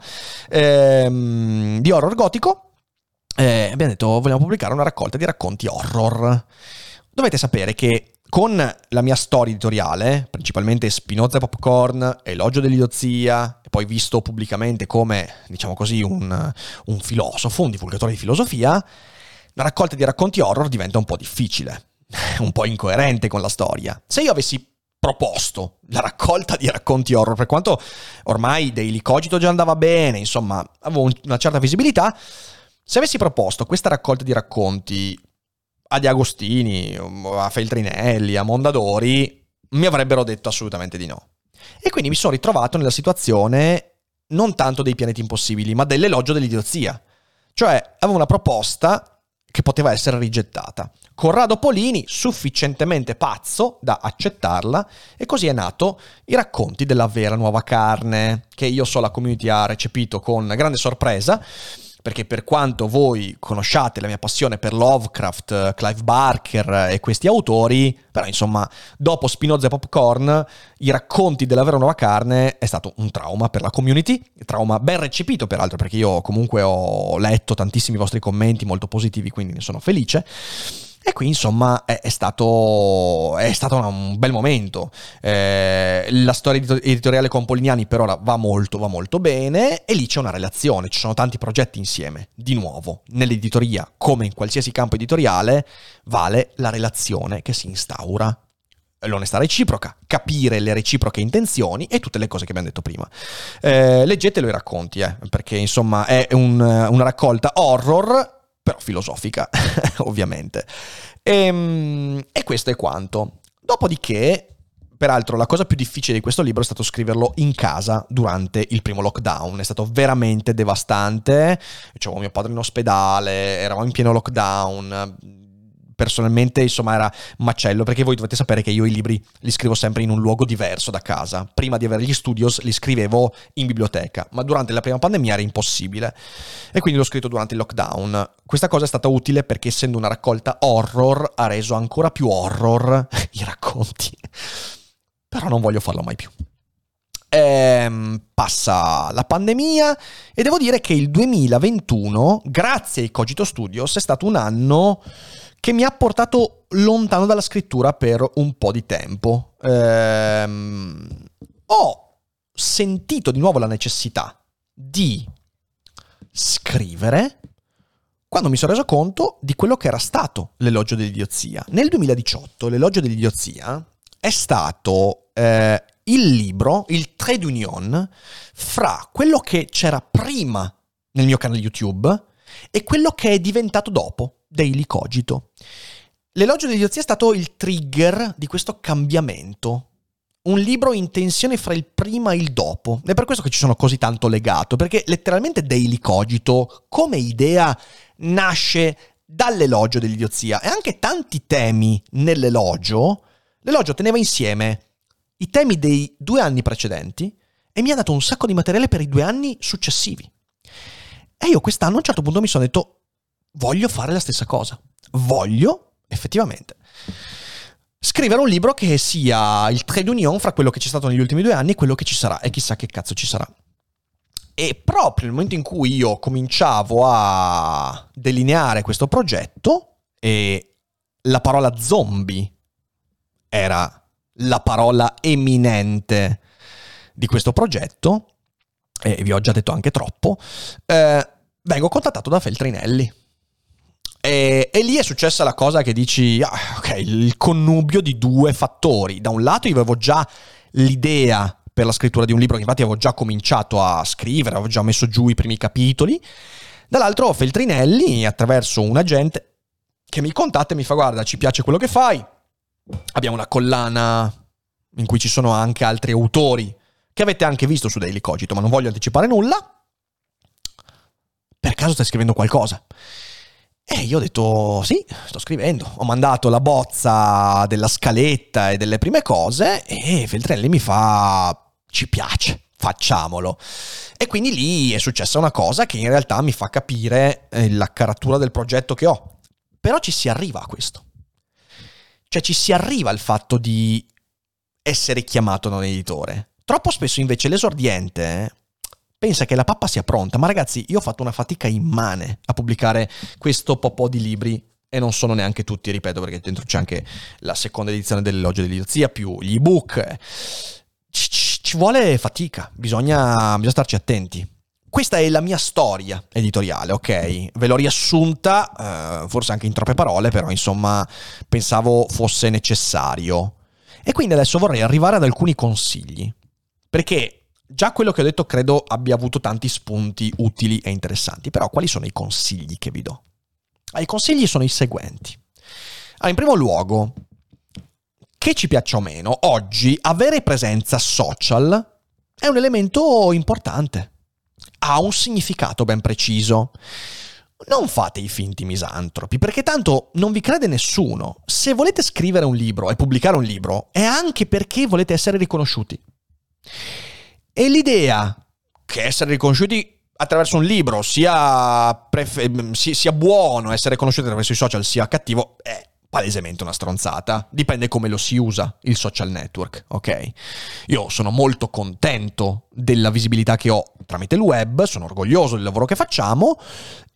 ehm, di horror gotico, eh, abbiamo detto vogliamo pubblicare una raccolta di racconti horror. Dovete sapere che con la mia storia editoriale, principalmente Spinoza e Popcorn, Elogio dell'idiozia, e poi visto pubblicamente come, diciamo così, un, un filosofo, un divulgatore di filosofia, la raccolta di racconti horror diventa un po' difficile <laughs> un po' incoerente con la storia. Se io avessi proposto la raccolta di racconti horror, per quanto ormai Daily Cogito già andava bene, insomma, avevo una certa visibilità, se avessi proposto questa raccolta di racconti a Di Agostini, a Feltrinelli, a Mondadori, mi avrebbero detto assolutamente di no. E quindi mi sono ritrovato nella situazione non tanto dei pianeti impossibili, ma dell'elogio dell'idiozia. Cioè, avevo una proposta che poteva essere rigettata. Corrado Polini, sufficientemente pazzo da accettarla, e così è nato I racconti della vera nuova carne, che io so la community ha recepito con grande sorpresa perché per quanto voi conosciate la mia passione per Lovecraft, Clive Barker e questi autori, però insomma, dopo Spinoza e Popcorn, i racconti della vera nuova carne è stato un trauma per la community, trauma ben recepito peraltro, perché io comunque ho letto tantissimi vostri commenti molto positivi, quindi ne sono felice. E qui insomma è, è, stato, è stato, un bel momento. Eh, la storia editoriale con Polignani per ora va molto, va molto bene e lì c'è una relazione, ci sono tanti progetti insieme. Di nuovo, nell'editoria, come in qualsiasi campo editoriale, vale la relazione che si instaura l'onestà reciproca, capire le reciproche intenzioni e tutte le cose che abbiamo detto prima. Eh, leggetelo i racconti, eh, perché insomma è un, una raccolta horror però filosofica, <laughs> ovviamente. E, ehm, e questo è quanto. Dopodiché Peraltro la cosa più difficile di questo libro è stato scriverlo in casa durante il primo lockdown, è stato veramente devastante, c'avevo mio padre in ospedale, eravamo in pieno lockdown, personalmente insomma era macello perché voi dovete sapere che io i libri li scrivo sempre in un luogo diverso da casa. Prima di avere gli studios li scrivevo in biblioteca, ma durante la prima pandemia era impossibile e quindi l'ho scritto durante il lockdown. Questa cosa è stata utile perché essendo una raccolta horror ha reso ancora più horror <laughs> i racconti. Però non voglio farlo mai più. Ehm, passa la pandemia e devo dire che il 2021, grazie ai Cogito Studios, è stato un anno che mi ha portato lontano dalla scrittura per un po' di tempo. Ehm, ho sentito di nuovo la necessità di scrivere quando mi sono reso conto di quello che era stato l'elogio dell'idiozia. Nel 2018 l'elogio dell'idiozia è stato eh, il libro, il trade union, fra quello che c'era prima nel mio canale YouTube e quello che è diventato dopo. Daily Cogito. L'elogio dell'idiozia è stato il trigger di questo cambiamento. Un libro in tensione fra il prima e il dopo. È per questo che ci sono così tanto legato, perché letteralmente Daily Cogito, come idea, nasce dall'elogio dell'idiozia e anche tanti temi nell'elogio, l'elogio teneva insieme i temi dei due anni precedenti e mi ha dato un sacco di materiale per i due anni successivi. E io quest'anno a un certo punto mi sono detto, voglio fare la stessa cosa. Voglio, effettivamente, scrivere un libro che sia il trade union fra quello che c'è stato negli ultimi due anni e quello che ci sarà, e chissà che cazzo ci sarà. E proprio nel momento in cui io cominciavo a delineare questo progetto, e la parola zombie era la parola eminente di questo progetto, e vi ho già detto anche troppo, eh, vengo contattato da Feltrinelli. E, e, lì è successa la cosa che dici, ah, ok, il connubio di due fattori. Da un lato io avevo già l'idea per la scrittura di un libro, che infatti avevo già cominciato a scrivere, avevo già messo giù i primi capitoli. Dall'altro Feltrinelli, attraverso un agente, che mi contatta e mi fa guarda, ci piace quello che fai, abbiamo una collana in cui ci sono anche altri autori che avete anche visto su Daily Cogito, ma non voglio anticipare nulla. Per caso stai scrivendo qualcosa? E io ho detto sì, sto scrivendo. Ho mandato la bozza della scaletta e delle prime cose e Feltrelli mi fa ci piace, facciamolo. E quindi lì è successa una cosa che in realtà mi fa capire eh, la caratura del progetto che ho. Però ci si arriva a questo. Cioè ci si arriva al fatto di essere chiamato da un editore. Troppo spesso invece l'esordiente eh, pensa che la pappa sia pronta, ma ragazzi, io ho fatto una fatica immane a pubblicare questo po' di libri e non sono neanche tutti, ripeto, perché dentro c'è anche la seconda edizione dell'Elogio dell'idiozia più gli ebook. Ci, vuole fatica, bisogna, bisogna starci attenti. Questa è la mia storia editoriale, ok? Ve l'ho riassunta, eh, forse anche in troppe parole, però insomma pensavo fosse necessario. E quindi adesso vorrei arrivare ad alcuni consigli. Perché Già quello che ho detto credo abbia avuto tanti spunti utili e interessanti, però quali sono i consigli che vi do? Ah, I consigli sono i seguenti. Ah, in primo luogo, che ci piaccia o meno, oggi avere presenza social è un elemento importante. Ha un significato ben preciso. Non fate i finti misantropi, perché tanto non vi crede nessuno. Se volete scrivere un libro e pubblicare un libro, è anche perché volete essere riconosciuti. E l'idea che essere riconosciuti attraverso un libro sia, prefe- sia buono, essere conosciuti attraverso i social sia cattivo, è palesemente una stronzata. Dipende come lo si usa il social network, ok? Io sono molto contento della visibilità che ho tramite il web, sono orgoglioso del lavoro che facciamo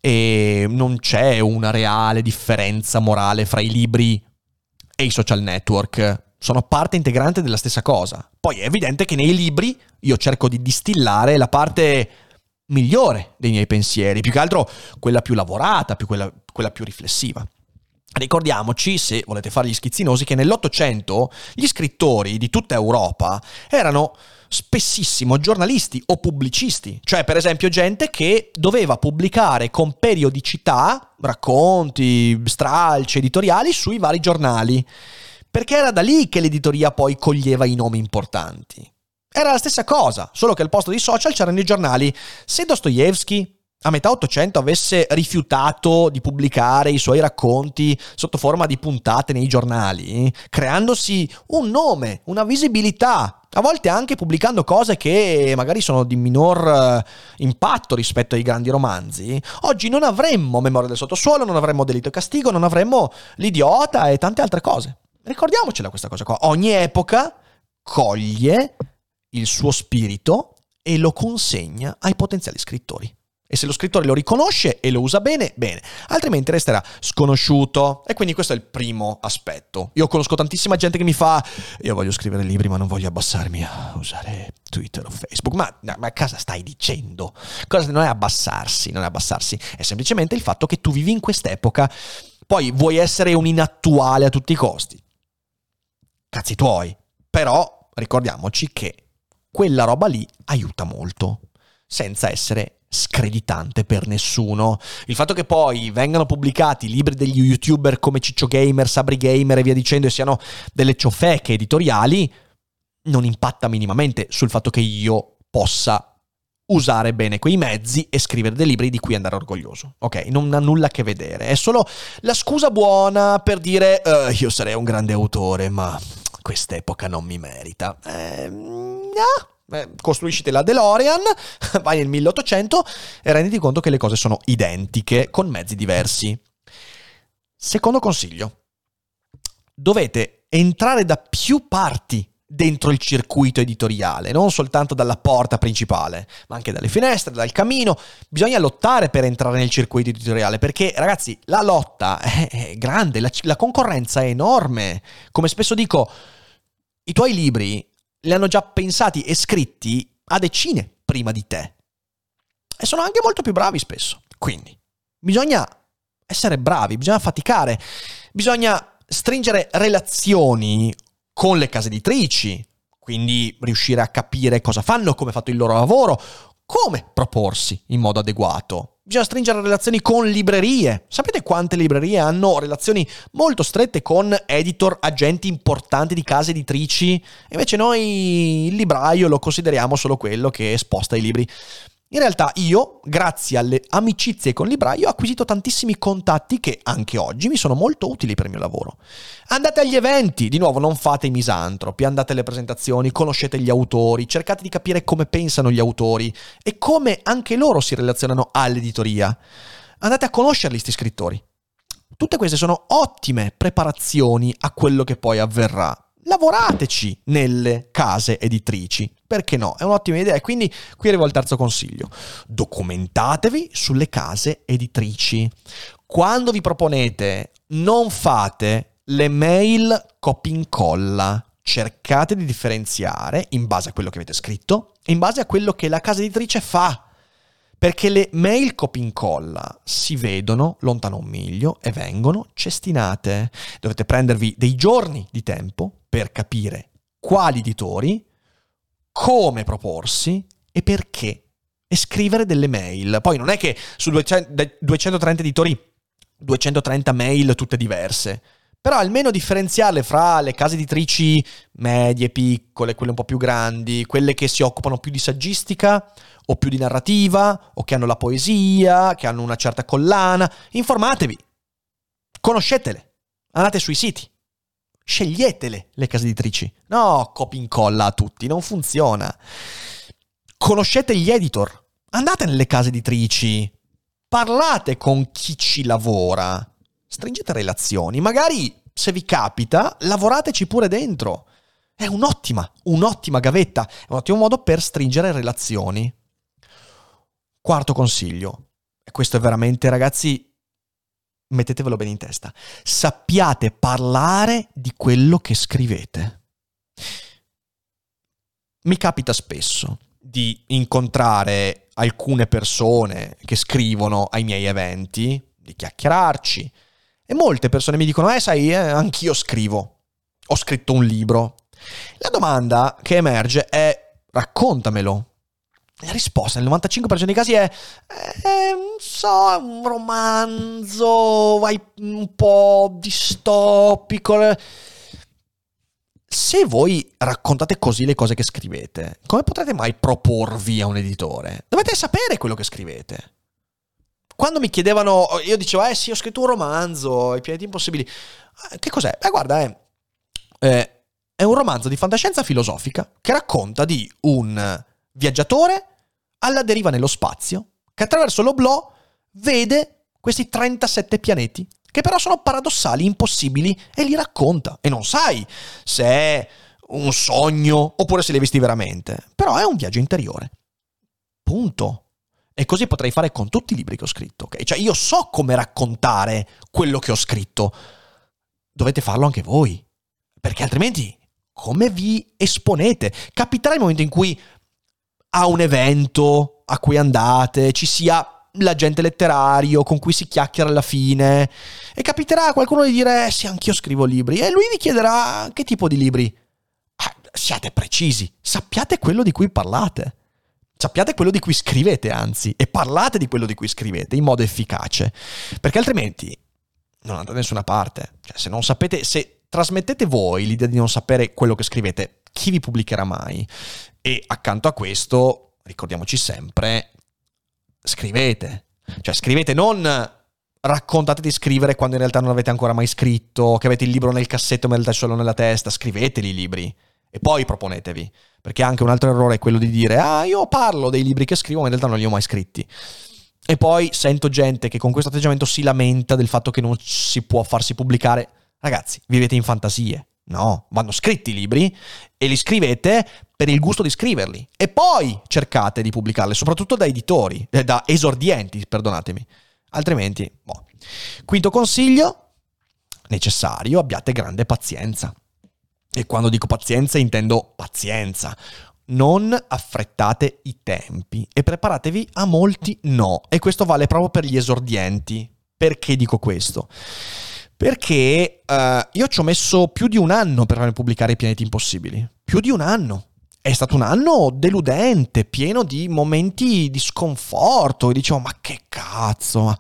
e non c'è una reale differenza morale fra i libri e i social network sono parte integrante della stessa cosa. Poi è evidente che nei libri io cerco di distillare la parte migliore dei miei pensieri, più che altro quella più lavorata, più quella, quella più riflessiva. Ricordiamoci, se volete fare gli schizzinosi, che nell'Ottocento gli scrittori di tutta Europa erano spessissimo giornalisti o pubblicisti, cioè per esempio gente che doveva pubblicare con periodicità racconti, stralci, editoriali sui vari giornali perché era da lì che l'editoria poi coglieva i nomi importanti. Era la stessa cosa, solo che al posto dei social c'erano i giornali. Se Dostoevsky a metà Ottocento avesse rifiutato di pubblicare i suoi racconti sotto forma di puntate nei giornali, creandosi un nome, una visibilità, a volte anche pubblicando cose che magari sono di minor eh, impatto rispetto ai grandi romanzi, oggi non avremmo Memoria del sottosuolo, non avremmo Delitto e Castigo, non avremmo L'idiota e tante altre cose. Ricordiamocela questa cosa qua. Ogni epoca coglie il suo spirito e lo consegna ai potenziali scrittori. E se lo scrittore lo riconosce e lo usa bene, bene, altrimenti resterà sconosciuto. E quindi questo è il primo aspetto. Io conosco tantissima gente che mi fa: Io voglio scrivere libri, ma non voglio abbassarmi a usare Twitter o Facebook. Ma, ma cosa stai dicendo? Cosa non è abbassarsi, non è abbassarsi, è semplicemente il fatto che tu vivi in quest'epoca. Poi vuoi essere un inattuale a tutti i costi cazzi tuoi. Però ricordiamoci che quella roba lì aiuta molto, senza essere screditante per nessuno. Il fatto che poi vengano pubblicati libri degli youtuber come Ciccio Gamer, Sabri Gamer e via dicendo e siano delle ciofeche editoriali non impatta minimamente sul fatto che io possa usare bene quei mezzi e scrivere dei libri di cui andare orgoglioso. Ok, non ha nulla a che vedere, è solo la scusa buona per dire uh, io sarei un grande autore, ma quest'epoca non mi merita. Eh, eh, costruiscite la DeLorean, <laughs> vai nel 1800 e renditi conto che le cose sono identiche con mezzi diversi. Secondo consiglio. dovete entrare da più parti dentro il circuito editoriale, non soltanto dalla porta principale, ma anche dalle finestre, dal camino. Bisogna lottare per entrare nel circuito editoriale, perché ragazzi, la lotta <laughs> è grande, la, la concorrenza è enorme. Come spesso dico, i tuoi libri li hanno già pensati e scritti a decine prima di te. E sono anche molto più bravi spesso. Quindi, bisogna essere bravi, bisogna faticare, bisogna stringere relazioni con le case editrici, quindi riuscire a capire cosa fanno, come è fatto il loro lavoro, come proporsi in modo adeguato. Bisogna stringere relazioni con librerie. Sapete quante librerie hanno relazioni molto strette con editor, agenti importanti di case editrici? Invece noi il libraio lo consideriamo solo quello che sposta i libri. In realtà io, grazie alle amicizie con Libraio, ho acquisito tantissimi contatti che anche oggi mi sono molto utili per il mio lavoro. Andate agli eventi, di nuovo non fate i misantropi, andate alle presentazioni, conoscete gli autori, cercate di capire come pensano gli autori e come anche loro si relazionano all'editoria. Andate a conoscerli, questi scrittori. Tutte queste sono ottime preparazioni a quello che poi avverrà lavorateci nelle case editrici. Perché no? È un'ottima idea. E quindi qui arrivo al terzo consiglio. Documentatevi sulle case editrici. Quando vi proponete, non fate le mail copia incolla. Cercate di differenziare in base a quello che avete scritto e in base a quello che la casa editrice fa. Perché le mail copia incolla si vedono lontano un miglio e vengono cestinate. Dovete prendervi dei giorni di tempo per capire quali editori, come proporsi e perché. E scrivere delle mail. Poi non è che su 230 editori 230 mail tutte diverse. Però almeno differenziarle fra le case editrici medie, piccole, quelle un po' più grandi, quelle che si occupano più di saggistica o più di narrativa, o che hanno la poesia, che hanno una certa collana. Informatevi, conoscetele, andate sui siti. Sceglietele le case editrici. No, copia incolla a tutti, non funziona. Conoscete gli editor. Andate nelle case editrici. Parlate con chi ci lavora. Stringete relazioni. Magari, se vi capita, lavorateci pure dentro. È un'ottima, un'ottima gavetta. È un ottimo modo per stringere relazioni. Quarto consiglio. E questo è veramente, ragazzi, mettetevelo bene in testa, sappiate parlare di quello che scrivete. Mi capita spesso di incontrare alcune persone che scrivono ai miei eventi, di chiacchierarci, e molte persone mi dicono, eh sai, eh, anch'io scrivo, ho scritto un libro. La domanda che emerge è, raccontamelo, la risposta nel 95% dei casi è, eh, non so, è un romanzo, vai un po' distopico. Se voi raccontate così le cose che scrivete, come potrete mai proporvi a un editore? Dovete sapere quello che scrivete. Quando mi chiedevano, io dicevo, eh sì, ho scritto un romanzo, I pianeti impossibili. Eh, che cos'è? Beh, guarda, eh, è un romanzo di fantascienza filosofica che racconta di un viaggiatore alla deriva nello spazio, che attraverso l'oblò vede questi 37 pianeti, che però sono paradossali, impossibili, e li racconta. E non sai se è un sogno oppure se li hai visti veramente. Però è un viaggio interiore. Punto. E così potrei fare con tutti i libri che ho scritto. Okay? Cioè io so come raccontare quello che ho scritto. Dovete farlo anche voi. Perché altrimenti come vi esponete? Capiterà il momento in cui a un evento a cui andate, ci sia l'agente letterario con cui si chiacchiera alla fine e capiterà a qualcuno di dire eh, sì anch'io scrivo libri e lui vi chiederà che tipo di libri? Ah, siate precisi sappiate quello di cui parlate. Sappiate quello di cui scrivete anzi e parlate di quello di cui scrivete in modo efficace perché altrimenti non andate da nessuna parte. Cioè, se non sapete se trasmettete voi l'idea di non sapere quello che scrivete chi vi pubblicherà mai e accanto a questo, ricordiamoci sempre, scrivete. Cioè scrivete non raccontate di scrivere quando in realtà non avete ancora mai scritto, che avete il libro nel cassetto ma in realtà solo nella testa, scriveteli i libri e poi proponetevi. Perché anche un altro errore è quello di dire "Ah, io parlo dei libri che scrivo, ma in realtà non li ho mai scritti". E poi sento gente che con questo atteggiamento si lamenta del fatto che non si può farsi pubblicare. Ragazzi, vivete in fantasie. No, vanno scritti i libri e li scrivete per il gusto di scriverli. E poi cercate di pubblicarli, soprattutto da editori, eh, da esordienti, perdonatemi. Altrimenti, boh. Quinto consiglio, necessario, abbiate grande pazienza. E quando dico pazienza intendo pazienza. Non affrettate i tempi e preparatevi a molti no. E questo vale proprio per gli esordienti. Perché dico questo? Perché uh, io ci ho messo più di un anno per farmi pubblicare i pianeti impossibili. Più di un anno. È stato un anno deludente, pieno di momenti di sconforto. E dicevo, ma che cazzo,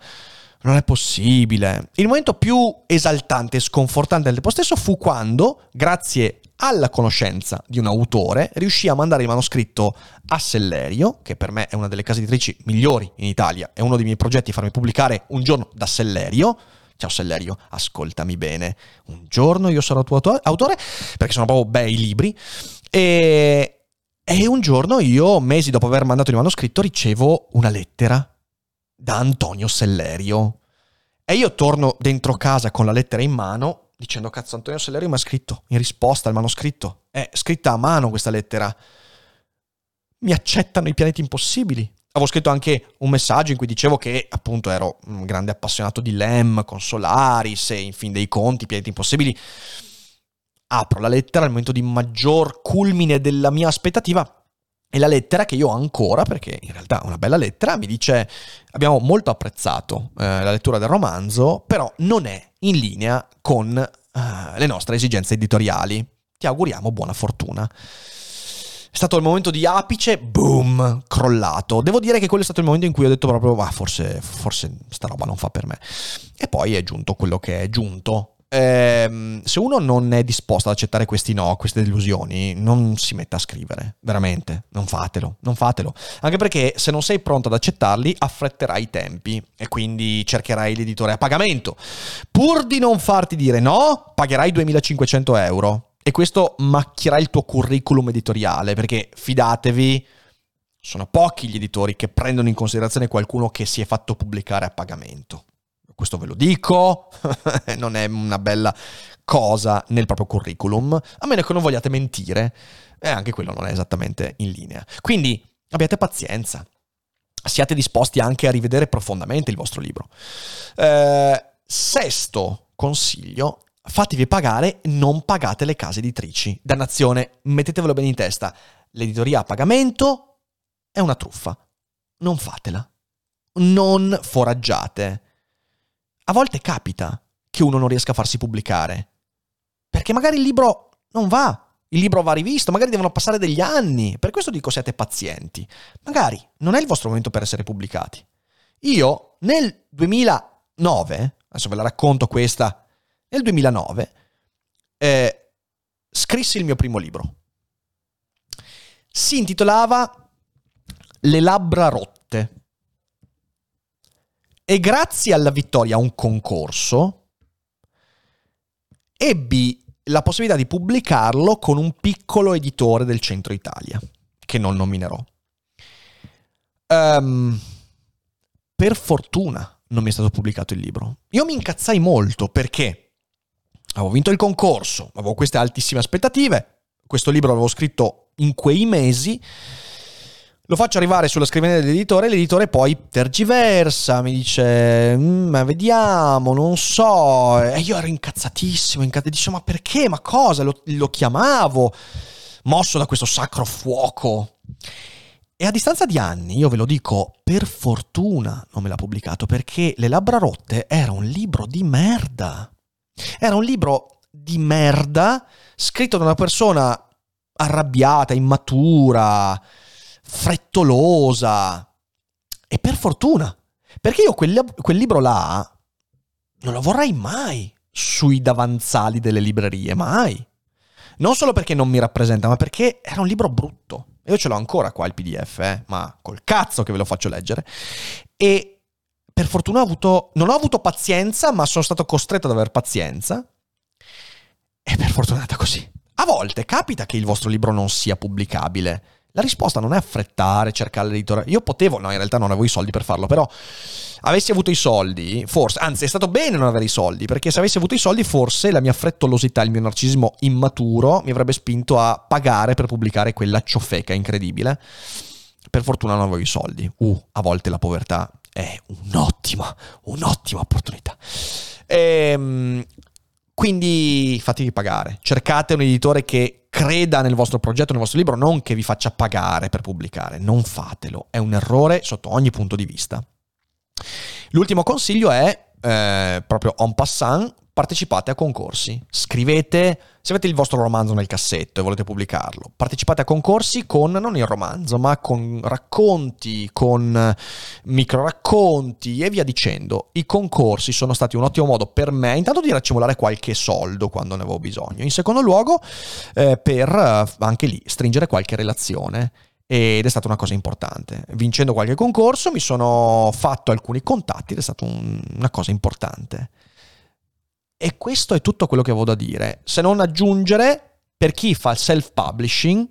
non è possibile. Il momento più esaltante e sconfortante del tempo stesso fu quando, grazie alla conoscenza di un autore, riuscì a mandare il manoscritto a Sellerio, che per me è una delle case editrici migliori in Italia, è uno dei miei progetti farmi pubblicare un giorno da Sellerio. Ciao Sellerio, ascoltami bene. Un giorno io sarò tuo autore, perché sono proprio bei libri. E, e un giorno io, mesi dopo aver mandato il manoscritto, ricevo una lettera da Antonio Sellerio. E io torno dentro casa con la lettera in mano dicendo cazzo Antonio Sellerio mi ha scritto in risposta al manoscritto. È scritta a mano questa lettera. Mi accettano i pianeti impossibili. Avevo scritto anche un messaggio in cui dicevo che appunto ero un grande appassionato di LEM con Solaris e in fin dei conti, pianeti impossibili. Apro la lettera al momento di maggior culmine della mia aspettativa e la lettera che io ho ancora, perché in realtà è una bella lettera, mi dice abbiamo molto apprezzato eh, la lettura del romanzo, però non è in linea con eh, le nostre esigenze editoriali. Ti auguriamo buona fortuna. È stato il momento di apice, boom, crollato. Devo dire che quello è stato il momento in cui ho detto proprio, ma forse, forse sta roba non fa per me. E poi è giunto quello che è giunto ehm, se uno non è disposto ad accettare questi no, queste delusioni, non si metta a scrivere, veramente, non fatelo, non fatelo. Anche perché se non sei pronto ad accettarli, affretterai i tempi e quindi cercherai l'editore a pagamento. Pur di non farti dire no, pagherai 2500 euro. E questo macchierà il tuo curriculum editoriale, perché fidatevi, sono pochi gli editori che prendono in considerazione qualcuno che si è fatto pubblicare a pagamento questo ve lo dico, <laughs> non è una bella cosa nel proprio curriculum, a meno che non vogliate mentire, e anche quello non è esattamente in linea. Quindi abbiate pazienza, siate disposti anche a rivedere profondamente il vostro libro. Eh, sesto consiglio, fatevi pagare, non pagate le case editrici. Dannazione, mettetevelo bene in testa, l'editoria a pagamento è una truffa, non fatela. Non foraggiate a volte capita che uno non riesca a farsi pubblicare. Perché magari il libro non va, il libro va rivisto, magari devono passare degli anni. Per questo dico siate pazienti. Magari non è il vostro momento per essere pubblicati. Io nel 2009, adesso ve la racconto questa, nel 2009 eh, scrissi il mio primo libro. Si intitolava Le labbra rotte e grazie alla vittoria a un concorso ebbi la possibilità di pubblicarlo con un piccolo editore del centro Italia, che non nominerò. Um, per fortuna non mi è stato pubblicato il libro. Io mi incazzai molto perché avevo vinto il concorso, avevo queste altissime aspettative, questo libro l'avevo scritto in quei mesi lo faccio arrivare sulla scrivania dell'editore, l'editore poi tergiversa, mi dice, mm, ma vediamo, non so. E io ero incazzatissimo, incazzatissimo, dicevo, ma perché, ma cosa? Lo, lo chiamavo, mosso da questo sacro fuoco. E a distanza di anni, io ve lo dico, per fortuna non me l'ha pubblicato, perché Le labbra rotte era un libro di merda. Era un libro di merda scritto da una persona arrabbiata, immatura, frettolosa. E per fortuna, perché io quel, quel libro là non lo vorrei mai sui davanzali delle librerie, mai. Non solo perché non mi rappresenta, ma perché era un libro brutto. Io ce l'ho ancora qua il PDF, eh, ma col cazzo che ve lo faccio leggere. E per fortuna ho avuto, non ho avuto pazienza, ma sono stato costretto ad avere pazienza. E per fortuna è andata così. A volte capita che il vostro libro non sia pubblicabile La risposta non è affrettare, cercare l'editore. Io potevo, no, in realtà non avevo i soldi per farlo, però avessi avuto i soldi, forse, anzi è stato bene non avere i soldi, perché se avessi avuto i soldi forse la mia frettolosità, il mio narcisismo immaturo mi avrebbe spinto a pagare per pubblicare quella ciofeca incredibile. Per fortuna non avevo i soldi. Uh, a volte la povertà è un'ottima, un'ottima opportunità. Ehm, quindi fatevi pagare, cercate un editore che creda nel vostro progetto, nel vostro libro, non che vi faccia pagare per pubblicare, non fatelo, è un errore sotto ogni punto di vista. L'ultimo consiglio è eh, proprio en passant, partecipate a concorsi, scrivete, se avete il vostro romanzo nel cassetto e volete pubblicarlo, partecipate a concorsi con non il romanzo, ma con racconti, con micro racconti e via dicendo. I concorsi sono stati un ottimo modo per me, intanto di raccimolare qualche soldo quando ne avevo bisogno, in secondo luogo eh, per eh, anche lì stringere qualche relazione ed è stata una cosa importante. Vincendo qualche concorso mi sono fatto alcuni contatti ed è stata un, una cosa importante. E questo è tutto quello che avevo da dire, se non aggiungere, per chi fa il self-publishing,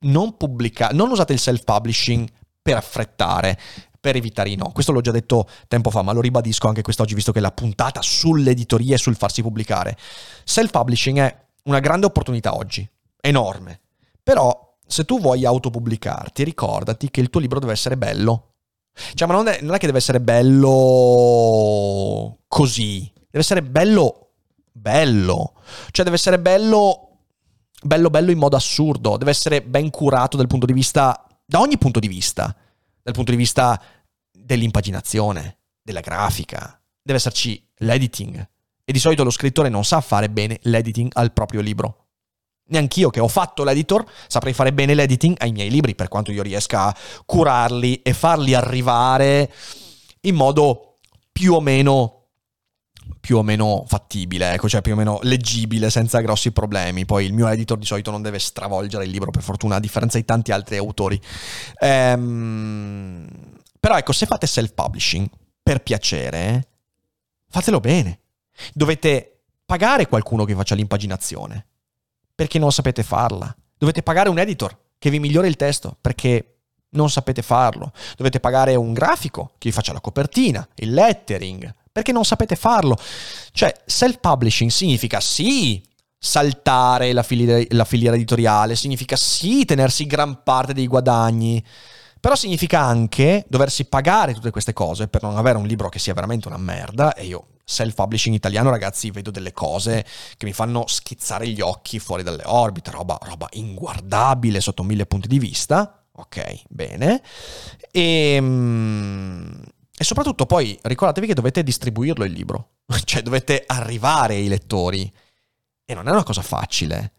non, pubblica, non usate il self-publishing per affrettare, per evitare i no. Questo l'ho già detto tempo fa, ma lo ribadisco anche quest'oggi, visto che è la puntata sull'editoria e sul farsi pubblicare. Self-publishing è una grande opportunità oggi, enorme. Però, se tu vuoi autopubblicarti, ricordati che il tuo libro deve essere bello. Cioè, ma non è, non è che deve essere bello così. Deve essere bello, bello. Cioè deve essere bello, bello, bello in modo assurdo. Deve essere ben curato dal punto di vista, da ogni punto di vista. Dal punto di vista dell'impaginazione, della grafica. Deve esserci l'editing. E di solito lo scrittore non sa fare bene l'editing al proprio libro. Neanch'io che ho fatto l'editor saprei fare bene l'editing ai miei libri, per quanto io riesca a curarli e farli arrivare in modo più o meno più o meno fattibile, ecco, cioè più o meno leggibile, senza grossi problemi. Poi il mio editor di solito non deve stravolgere il libro, per fortuna, a differenza di tanti altri autori. Ehm, però ecco, se fate self-publishing, per piacere, fatelo bene. Dovete pagare qualcuno che faccia l'impaginazione, perché non sapete farla. Dovete pagare un editor che vi migliori il testo, perché non sapete farlo. Dovete pagare un grafico che vi faccia la copertina, il lettering, perché non sapete farlo. Cioè, self-publishing significa sì saltare la filiera, la filiera editoriale, significa sì tenersi gran parte dei guadagni, però significa anche doversi pagare tutte queste cose per non avere un libro che sia veramente una merda e io self-publishing italiano, ragazzi, vedo delle cose che mi fanno schizzare gli occhi fuori dalle orbite, roba, roba inguardabile sotto mille punti di vista. Ok, bene. E, ehm, e soprattutto poi ricordatevi che dovete distribuirlo il libro, <laughs> cioè dovete arrivare ai lettori. E non è una cosa facile.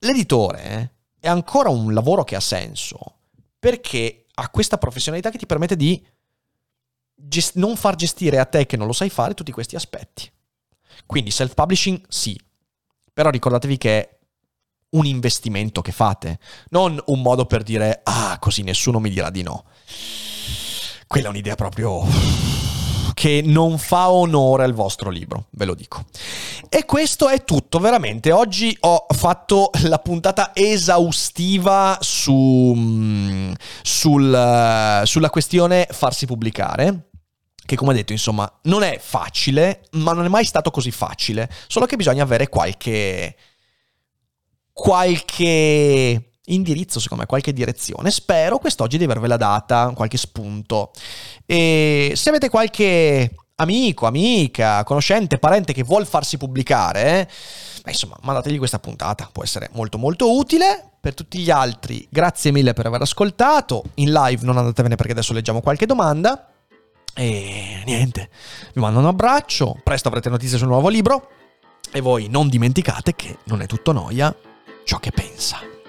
L'editore è ancora un lavoro che ha senso, perché ha questa professionalità che ti permette di gest- non far gestire a te che non lo sai fare tutti questi aspetti. Quindi self-publishing sì, però ricordatevi che è un investimento che fate, non un modo per dire ah così nessuno mi dirà di no quella è un'idea proprio che non fa onore al vostro libro, ve lo dico. E questo è tutto, veramente. Oggi ho fatto la puntata esaustiva su, mm, sul, sulla questione farsi pubblicare che come detto insomma non è facile, ma non è mai stato così facile, solo che bisogna avere qualche qualche indirizzo, secondo me, qualche direzione. Spero quest'oggi di avervela data, qualche spunto. E se avete qualche amico, amica, conoscente, parente che vuol farsi pubblicare, beh, insomma, mandategli questa puntata, può essere molto molto utile. Per tutti gli altri, grazie mille per aver ascoltato. In live non andatevene perché adesso leggiamo qualche domanda. E niente, vi mando un abbraccio, presto avrete notizie sul nuovo libro e voi non dimenticate che non è tutto noia ciò che pensa.